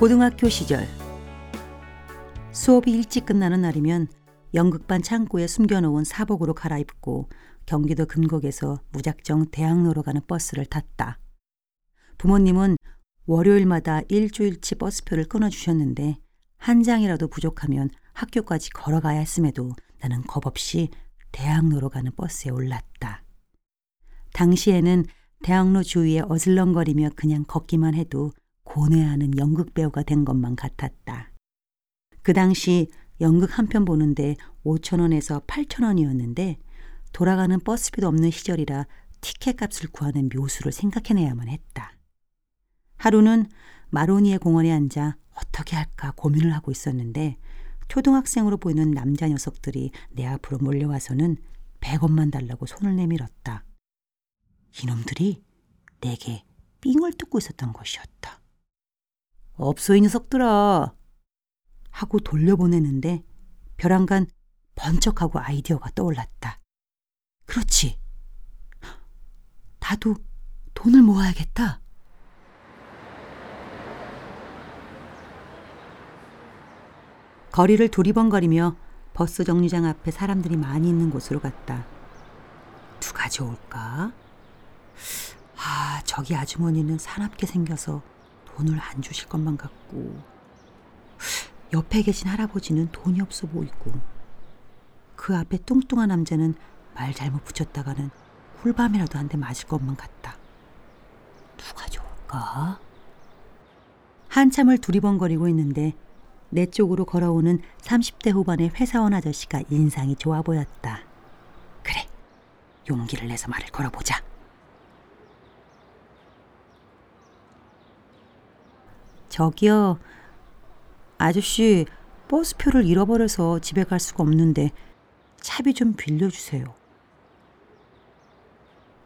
고등학교 시절 수업이 일찍 끝나는 날이면 연극반 창고에 숨겨놓은 사복으로 갈아입고 경기도 금곡에서 무작정 대학로로 가는 버스를 탔다. 부모님은 월요일마다 일주일치 버스표를 끊어주셨는데 한 장이라도 부족하면 학교까지 걸어가야 했음에도 나는 겁없이 대학로로 가는 버스에 올랐다. 당시에는 대학로 주위에 어슬렁거리며 그냥 걷기만 해도 고뇌하는 연극 배우가 된 것만 같았다. 그 당시 연극 한 편 보는데 5천 원에서 8천 원이었는데 돌아가는 버스비도 없는 시절이라 티켓 값을 구하는 묘수를 생각해내야만 했다. 하루는 마로니에 공원에 앉아 어떻게 할까 고민을 하고 있었는데 초등학생으로 보이는 남자 녀석들이 내 앞으로 몰려와서는 100원만 달라고 손을 내밀었다. 이놈들이 내게 삥을 뜯고 있었던 것이었다. 없어 이 녀석들아 하고 돌려보내는데 벼랑간 번쩍하고 아이디어가 떠올랐다. 그렇지. 나도 돈을 모아야겠다. 거리를 두리번거리며 버스 정류장 앞에 사람들이 많이 있는 곳으로 갔다. 누가 좋을까? 아, 저기 아주머니는 사납게 생겨서 돈을 안 주실 것만 같고, 옆에 계신 할아버지는 돈이 없어 보이고, 그 앞에 뚱뚱한 남자는 말 잘못 붙였다가는 꿀밤이라도 한 대 맞을 것만 같다. 누가 좋을까? 한참을 두리번거리고 있는데 내 쪽으로 걸어오는 30대 후반의 회사원 아저씨가 인상이 좋아 보였다. 그래, 용기를 내서 말을 걸어보자. 저기요, 아저씨, 버스표를 잃어버려서 집에 갈 수가 없는데 차비 좀 빌려주세요.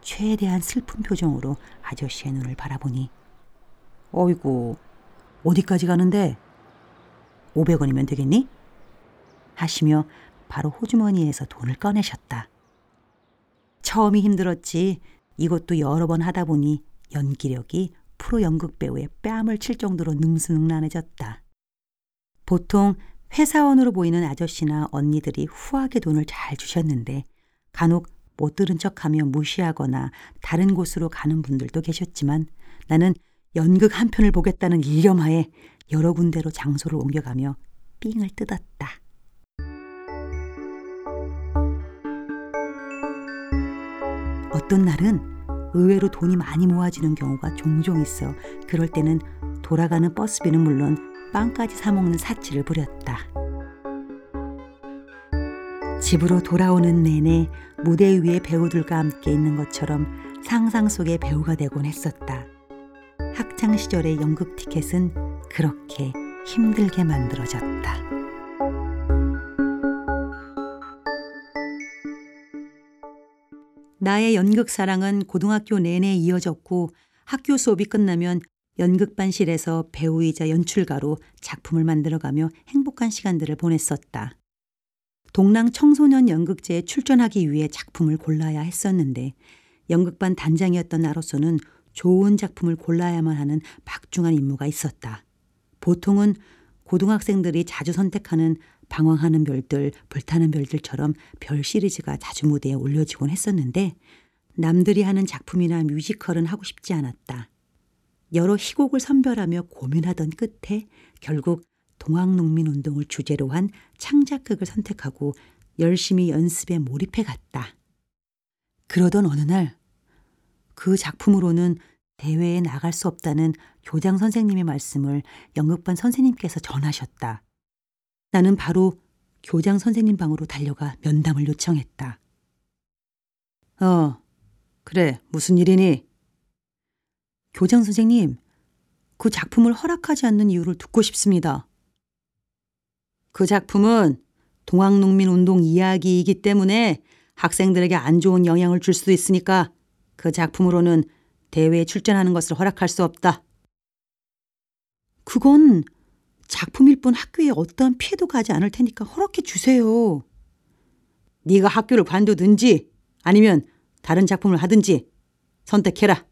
최대한 슬픈 표정으로 아저씨의 눈을 바라보니, 어이구, 어디까지 가는데? 500원이면 되겠니? 하시며 바로 호주머니에서 돈을 꺼내셨다. 처음이 힘들었지 이것도 여러 번 하다 보니 연기력이 프로 연극 배우의 뺨을 칠 정도로 능수능란해졌다. 보통 회사원으로 보이는 아저씨나 언니들이 후하게 돈을 잘 주셨는데 간혹 못 들은 척하며 무시하거나 다른 곳으로 가는 분들도 계셨지만 나는 연극 한 편을 보겠다는 일념하에 여러 군데로 장소를 옮겨가며 삥을 뜯었다. 어떤 날은 의외로 돈이 많이 모아지는 경우가 종종 있어 그럴 때는 돌아가는 버스비는 물론 빵까지 사먹는 사치를 부렸다. 집으로 돌아오는 내내 무대 위에 배우들과 함께 있는 것처럼 상상 속의 배우가 되곤 했었다. 학창 시절의 연극 티켓은 그렇게 힘들게 만들어졌다. 나의 연극 사랑은 고등학교 내내 이어졌고 학교 수업이 끝나면 연극반실에서 배우이자 연출가로 작품을 만들어가며 행복한 시간들을 보냈었다. 동랑 청소년 연극제에 출전하기 위해 작품을 골라야 했었는데 연극반 단장이었던 나로서는 좋은 작품을 골라야만 하는 막중한 임무가 있었다. 보통은 고등학생들이 자주 선택하는 방황하는 별들, 불타는 별들처럼 별 시리즈가 자주 무대에 올려지곤 했었는데 남들이 하는 작품이나 뮤지컬은 하고 싶지 않았다. 여러 희곡을 선별하며 고민하던 끝에 결국 동학농민운동을 주제로 한 창작극을 선택하고 열심히 연습에 몰입해 갔다. 그러던 어느 날 그 작품으로는 대회에 나갈 수 없다는 교장 선생님의 말씀을 연극반 선생님께서 전하셨다. 나는 바로 교장 선생님 방으로 달려가 면담을 요청했다. 어, 그래, 무슨 일이니? 교장 선생님, 그 작품을 허락하지 않는 이유를 듣고 싶습니다. 그 작품은 동학농민 운동 이야기이기 때문에 학생들에게 안 좋은 영향을 줄 수도 있으니까 그 작품으로는 대회에 출전하는 것을 허락할 수 없다. 그건 작품일 뿐 학교에 어떠한 피해도 가지 않을 테니까 허락해 주세요. 네가 학교를 관두든지 아니면 다른 작품을 하든지 선택해라.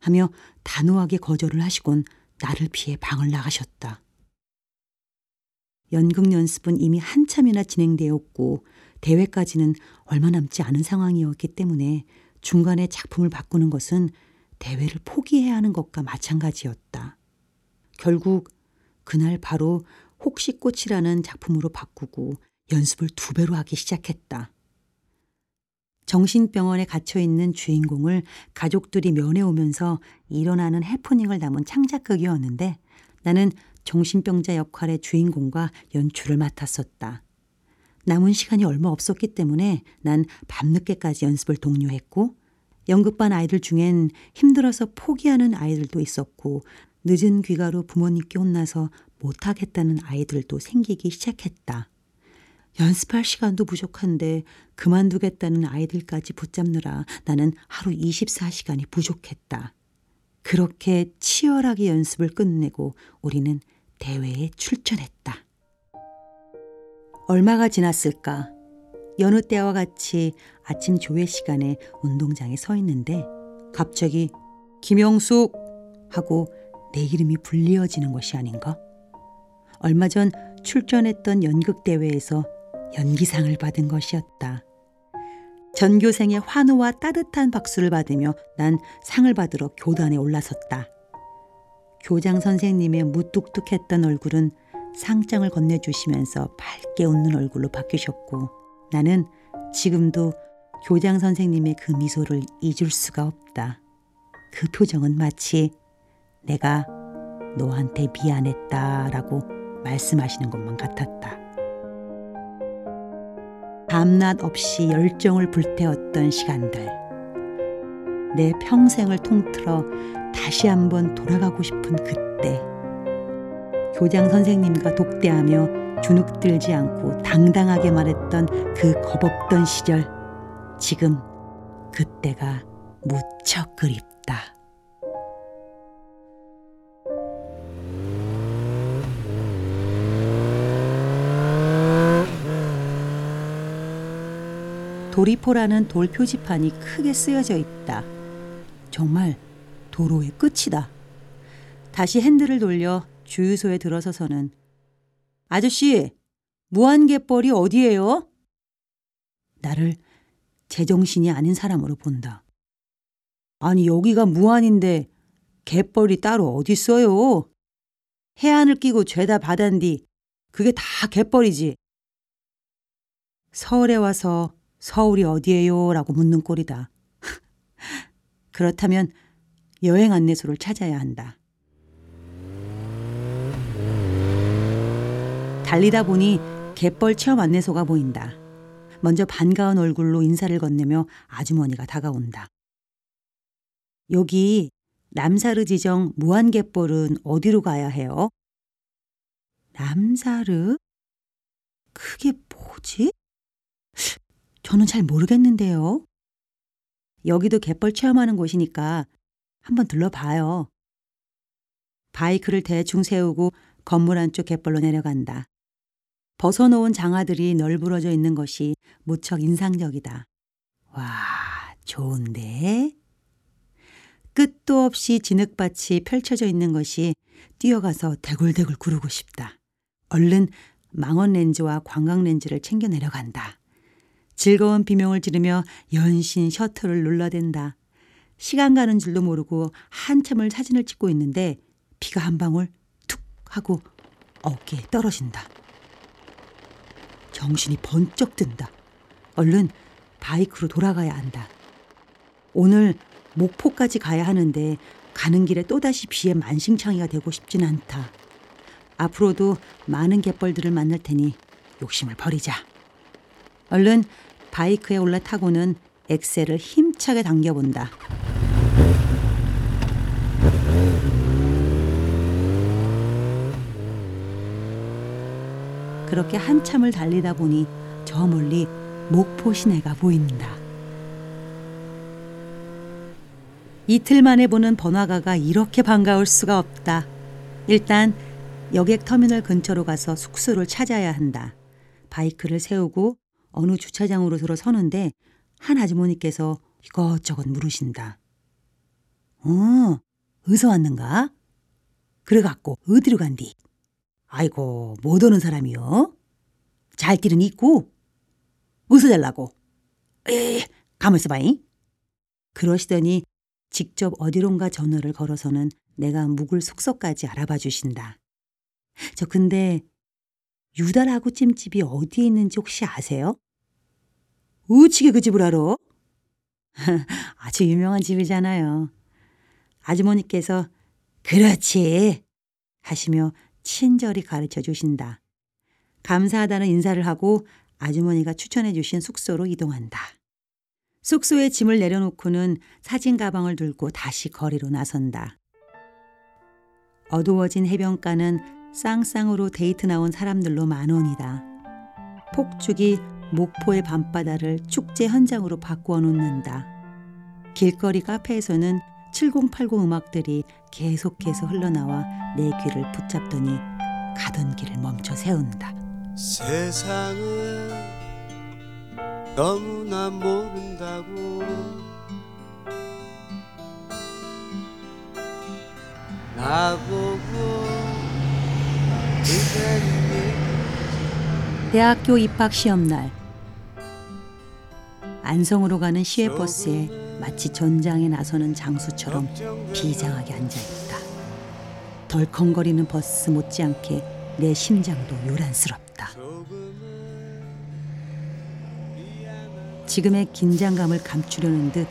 하며 단호하게 거절을 하시곤 나를 피해 방을 나가셨다. 연극 연습은 이미 한참이나 진행되었고 대회까지는 얼마 남지 않은 상황이었기 때문에 중간에 작품을 바꾸는 것은 대회를 포기해야 하는 것과 마찬가지였다. 결국 그날 바로 혹시꽃이라는 작품으로 바꾸고 연습을 두 배로 하기 시작했다. 정신병원에 갇혀 있는 주인공을 가족들이 면회오면서 일어나는 해프닝을 담은 창작극이었는데 나는 정신병자 역할의 주인공과 연출을 맡았었다. 남은 시간이 얼마 없었기 때문에 난 밤늦게까지 연습을 독려했고 연극반 아이들 중엔 힘들어서 포기하는 아이들도 있었고 늦은 귀가로 부모님께 혼나서 못하겠다는 아이들도 생기기 시작했다. 연습할 시간도 부족한데 그만두겠다는 아이들까지 붙잡느라 나는 하루 24시간이 부족했다. 그렇게 치열하게 연습을 끝내고 우리는 대회에 출전했다. 얼마가 지났을까? 여느 때와 같이 아침 조회 시간에 운동장에 서 있는데 갑자기 김영숙 하고 내 이름이 불리어지는 것이 아닌가? 얼마 전 출전했던 연극대회에서 연기상을 받은 것이었다. 전교생의 환호와 따뜻한 박수를 받으며 난 상을 받으러 교단에 올라섰다. 교장 선생님의 무뚝뚝했던 얼굴은 상장을 건네주시면서 밝게 웃는 얼굴로 바뀌셨고 나는 지금도 교장 선생님의 그 미소를 잊을 수가 없다. 그 표정은 마치 내가 너한테 미안했다라고 말씀하시는 것만 같았다. 밤낮 없이 열정을 불태웠던 시간들. 내 평생을 통틀어 다시 한번 돌아가고 싶은 그때. 교장 선생님과 독대하며 주눅들지 않고 당당하게 말했던 그 겁없던 시절. 지금 그때가 무척 그립다. 도리포라는 돌 표지판이 크게 쓰여져 있다. 정말 도로의 끝이다. 다시 핸들을 돌려 주유소에 들어서서는 아저씨, 무한갯벌이 어디예요? 나를 제정신이 아닌 사람으로 본다. 아니, 여기가 무한인데 갯벌이 따로 어딨어요? 해안을 끼고 죄다 바다인디 그게 다 갯벌이지. 서울에 와서 서울이 어디예요? 라고 묻는 꼴이다. 그렇다면 여행 안내소를 찾아야 한다. 달리다 보니 갯벌 체험 안내소가 보인다. 먼저 반가운 얼굴로 인사를 건네며 아주머니가 다가온다. 여기 남사르 지정 무한갯벌은 어디로 가야 해요? 남사르? 그게 뭐지? 저는 잘 모르겠는데요. 여기도 갯벌 체험하는 곳이니까 한번 들러봐요. 바이크를 대충 세우고 건물 안쪽 갯벌로 내려간다. 벗어놓은 장화들이 널브러져 있는 것이 무척 인상적이다. 와, 좋은데? 끝도 없이 진흙밭이 펼쳐져 있는 것이 뛰어가서 대굴대굴 구르고 싶다. 얼른 망원 렌즈와 관광 렌즈를 챙겨 내려간다. 즐거운 비명을 지르며 연신 셔터를 눌러댄다. 시간 가는 줄도 모르고 한참을 사진을 찍고 있는데 비가 한 방울 툭 하고 어깨에 떨어진다. 정신이 번쩍 든다. 얼른 바이크로 돌아가야 한다. 오늘 목포까지 가야 하는데 가는 길에 또다시 비에 만신창이가 되고 싶진 않다. 앞으로도 많은 갯벌들을 만날 테니 욕심을 버리자. 얼른 바이크에 올라타고는 엑셀을 힘차게 당겨본다. 그렇게 한참을 달리다 보니 저 멀리 목포 시내가 보인다. 이틀 만에 보는 번화가가 이렇게 반가울 수가 없다. 일단 여객 터미널 근처로 가서 숙소를 찾아야 한다. 바이크를 세우고 어느 주차장으로 들어서는데 한 아주머니께서 이것저것 물으신다. 어, 어디서 왔는가? 그래갖고 어디로 간디? 아이고 못 오는 사람이요. 잘 길은 있고 무서 잘라고. 에 가만있어 봐잉. 그러시더니 직접 어디론가 전화를 걸어서는 내가 묵을 숙소까지 알아봐 주신다. 저 근데 유달하고 찜집이 어디에 있는지 혹시 아세요? 우치게 그 집을 알아? 아주 유명한 집이잖아요. 아주머니께서 그렇지 하시며 친절히 가르쳐 주신다. 감사하다는 인사를 하고 아주머니가 추천해 주신 숙소로 이동한다. 숙소에 짐을 내려놓고는 사진 가방을 들고 다시 거리로 나선다. 어두워진 해변가는 쌍쌍으로 데이트 나온 사람들로 만원이다. 폭죽이 목포의 밤바다를 축제 현장으로 바꾸어 놓는다. 길거리 카페에서는 7080 음악들이 계속해서 흘러나와 내 귀를 붙잡더니 가던 길을 멈춰 세운다. 세상은 너무나 모른다고 나보고 그 대학교 입학 시험 날 안성으로 가는 시외버스에 마치 전장에 나서는 장수처럼 비장하게 앉아 있다. 덜컹거리는 버스 못지않게 내 심장도 요란스럽다. 지금의 긴장감을 감추려는 듯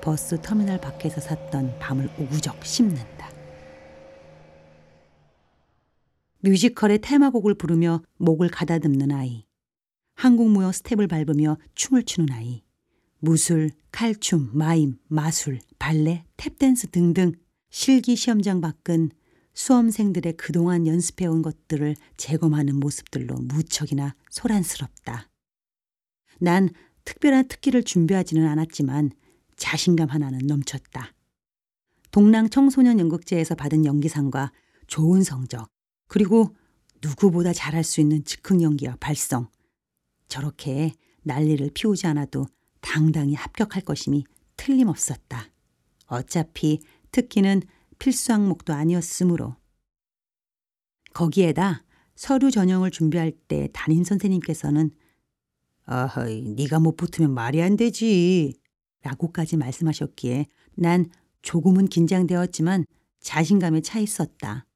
버스 터미널 밖에서 샀던 밤을 우구적 씹는다. 뮤지컬의 테마곡을 부르며 목을 가다듬는 아이. 한국 무용 스텝을 밟으며 춤을 추는 아이. 무술, 칼춤, 마임, 마술, 발레, 탭댄스 등등 실기 시험장 밖은 수험생들의 그동안 연습해온 것들을 재검하는 모습들로 무척이나 소란스럽다. 난 특별한 특기를 준비하지는 않았지만 자신감 하나는 넘쳤다. 동랑 청소년 연극제에서 받은 연기상과 좋은 성적, 그리고 누구보다 잘할 수 있는 즉흥 연기와 발성. 저렇게 난리를 피우지 않아도 당당히 합격할 것임이 틀림없었다. 어차피 특기는 필수 항목도 아니었으므로. 거기에다 서류 전형을 준비할 때 담임 선생님께서는 아하이, 네가 못 붙으면 말이 안 되지. 라고까지 말씀하셨기에 난 조금은 긴장되었지만 자신감에 차 있었다.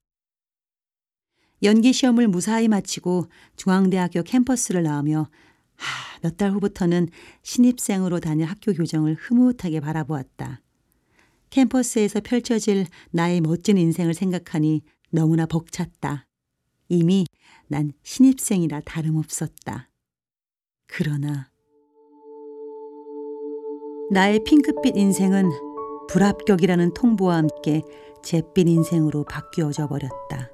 연기 시험을 무사히 마치고 중앙대학교 캠퍼스를 나오며 하, 몇달 후부터는 신입생으로 다닐 학교 교정을 흐뭇하게 바라보았다. 캠퍼스에서 펼쳐질 나의 멋진 인생을 생각하니 너무나 벅찼다. 이미 난 신입생이라 다름없었다. 그러나 나의 핑크빛 인생은 불합격이라는 통보와 함께 잿빛 인생으로 바뀌어져 버렸다.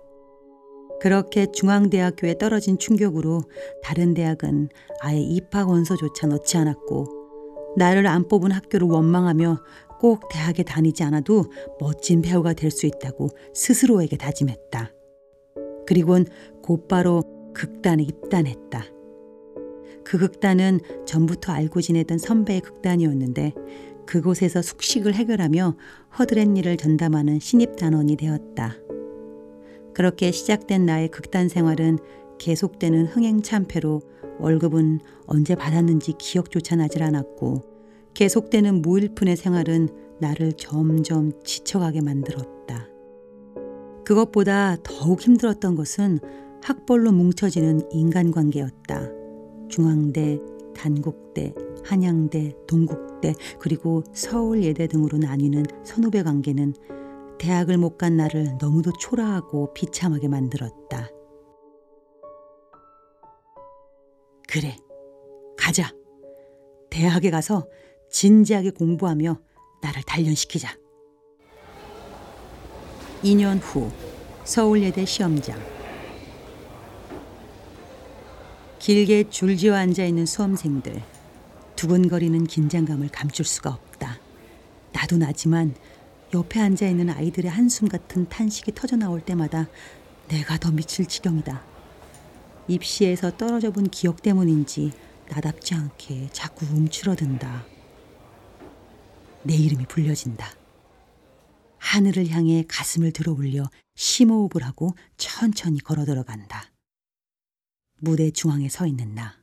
그렇게 중앙대학교에 떨어진 충격으로 다른 대학은 아예 입학 원서조차 넣지 않았고 나를 안 뽑은 학교를 원망하며 꼭 대학에 다니지 않아도 멋진 배우가 될 수 있다고 스스로에게 다짐했다. 그리곤 곧바로 극단에 입단했다. 그 극단은 전부터 알고 지내던 선배의 극단이었는데 그곳에서 숙식을 해결하며 허드렛 일을 전담하는 신입 단원이 되었다. 그렇게 시작된 나의 극단 생활은 계속되는 흥행참패로 월급은 언제 받았는지 기억조차 나질 않았고 계속되는 무일푼의 생활은 나를 점점 지쳐가게 만들었다. 그것보다 더욱 힘들었던 것은 학벌로 뭉쳐지는 인간관계였다. 중앙대, 단국대, 한양대, 동국대, 그리고 서울예대 등으로 나뉘는 선후배 관계는 대학을 못 간 나를 너무도 초라하고 비참하게 만들었다. 그래, 가자. 대학에 가서 진지하게 공부하며 나를 단련시키자. 2년 후 서울예대 시험장. 길게 줄지어 앉아 있는 수험생들. 두근거리는 긴장감을 감출 수가 없다. 나도 나지만 옆에 앉아 있는 아이들의 한숨 같은 탄식이 터져 나올 때마다 내가 더 미칠 지경이다. 입시에서 떨어져 본 기억 때문인지 나답지 않게 자꾸 움츠러든다. 내 이름이 불려진다. 하늘을 향해 가슴을 들어 올려 심호흡을 하고 천천히 걸어 들어간다. 무대 중앙에 서 있는 나.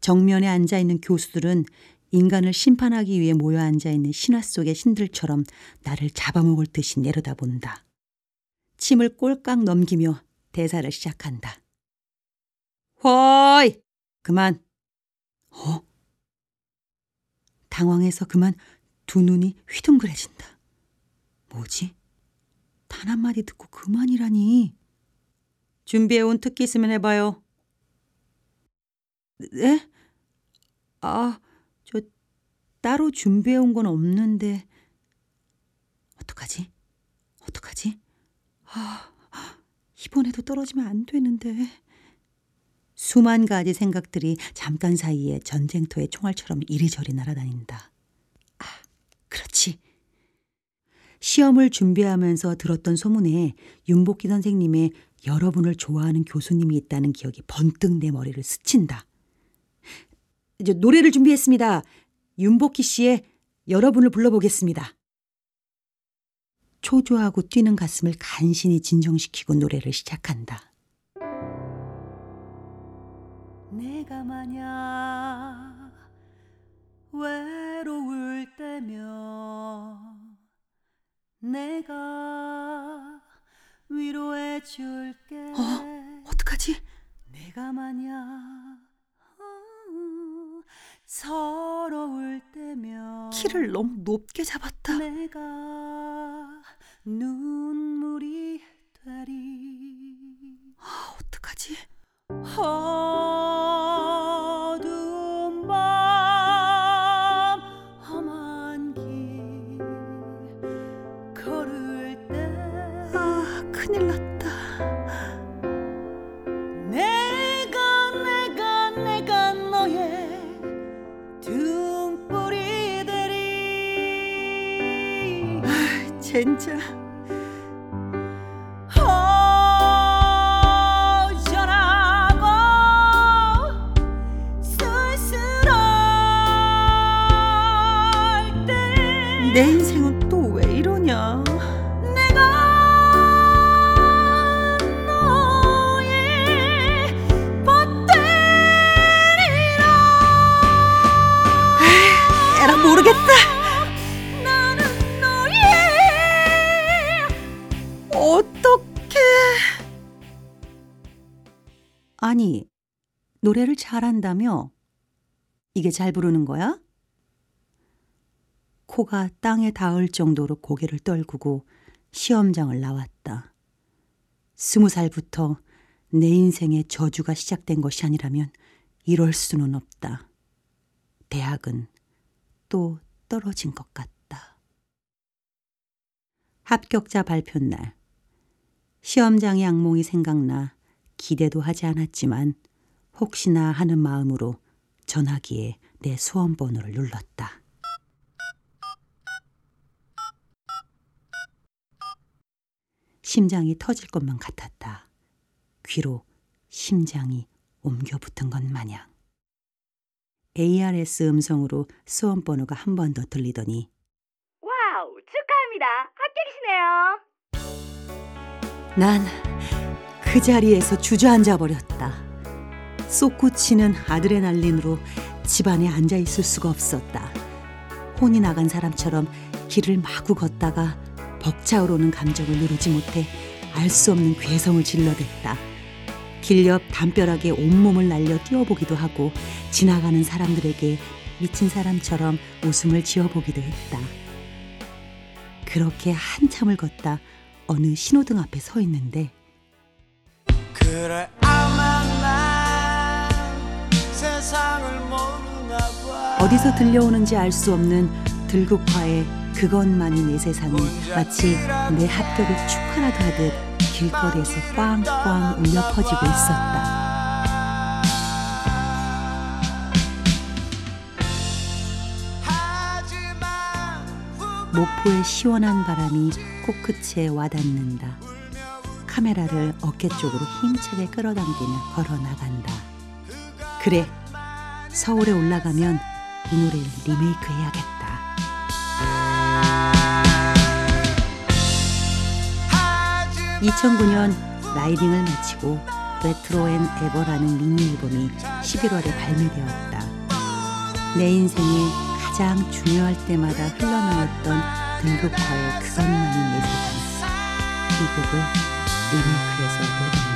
정면에 앉아 있는 교수들은 인간을 심판하기 위해 모여 앉아 있는 신화 속의 신들처럼 나를 잡아먹을 듯이 내려다본다. 침을 꼴깍 넘기며 대사를 시작한다. 허이! 그만! 어? 당황해서 그만 두 눈이 휘둥그레진다. 뭐지? 단 한마디 듣고 그만이라니. 준비해온 특기 있으면 해봐요. 네? 아, 저 따로 준비해 온 건 없는데. 어떡하지? 어떡하지? 아, 이번에도 떨어지면 안 되는데. 수만 가지 생각들이 잠깐 사이에 전쟁터의 총알처럼 이리저리 날아다닌다. 아, 그렇지. 시험을 준비하면서 들었던 소문에 윤복기 선생님의 여러분을 좋아하는 교수님이 있다는 기억이 번뜩 내 머리를 스친다. 이제 노래를 준비했습니다. 윤복희 씨의 여러분을 불러보겠습니다. 초조하고 뛰는 가슴을 간신히 진정시키고 노래를 시작한다. 내가 만약 외로울 때면 내가 위로해 줄게. 어, 어떡하지? 내가 만약 어, 키를 너무 높게 잡았다. 내가 눈물이 되리. 아, 어떡하지? 잘한다며 이게 잘 부르는 거야? 코가 땅에 닿을 정도로 고개를 떨구고 시험장을 나왔다. 스무 살부터 내 인생의 저주가 시작된 것이 아니라면 이럴 수는 없다. 대학은 또 떨어진 것 같다. 합격자 발표 날. 시험장의 악몽이 생각나 기대도 하지 않았지만 혹시나 하는 마음으로 전화기에 내 수험 번호를 눌렀다. 심장이 터질 것만 같았다. 귀로 심장이 옮겨 붙은 것 마냥. ARS 음성으로 수험 번호가 한 번 더 들리더니 와우, 축하합니다. 합격이시네요. 난 그 자리에서 주저앉아 버렸다. 솟구치는 아드레날린으로 집안에 앉아 있을 수가 없었다. 혼이 나간 사람처럼 길을 마구 걷다가 벅차오르는 감정을 누르지 못해 알 수 없는 괴성을 질러댔다. 길 옆 담벼락에 온몸을 날려 뛰어보기도 하고 지나가는 사람들에게 미친 사람처럼 웃음을 지어보기도 했다. 그렇게 한참을 걷다 어느 신호등 앞에 서 있는데 그래 어디서 들려오는지 알 수 없는 들국화의 그것만이 내 세상이 마치 내 합격을 축하라도 하듯 길거리에서 꽝꽝 울려 퍼지고 있었다. 목포의 시원한 바람이 코끝에 와닿는다. 카메라를 어깨 쪽으로 힘차게 끌어당기며 걸어 나간다. 그래, 서울에 올라가면 이 노래를 리메이크 해야겠다. 2009년 riding을 마치고 Retro and Ever라는 미니 앨범이 11월에 발매되었다. 내 인생에 가장 중요할 때마다 흘러나왔던 등급화의 그것만이 내 세상. 이 곡을 리메이크해서 내보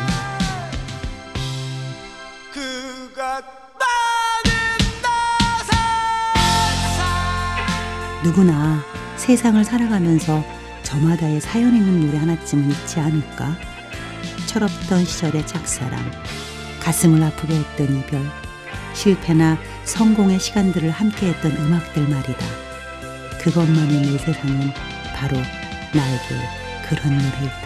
누구나 세상을 살아가면서 저마다의 사연 있는 노래 하나쯤은 있지 않을까? 철없던 시절의 짝사랑, 가슴을 아프게 했던 이별, 실패나 성공의 시간들을 함께했던 음악들 말이다. 그것만이 내 세상은 바로 나에게 그런 노래일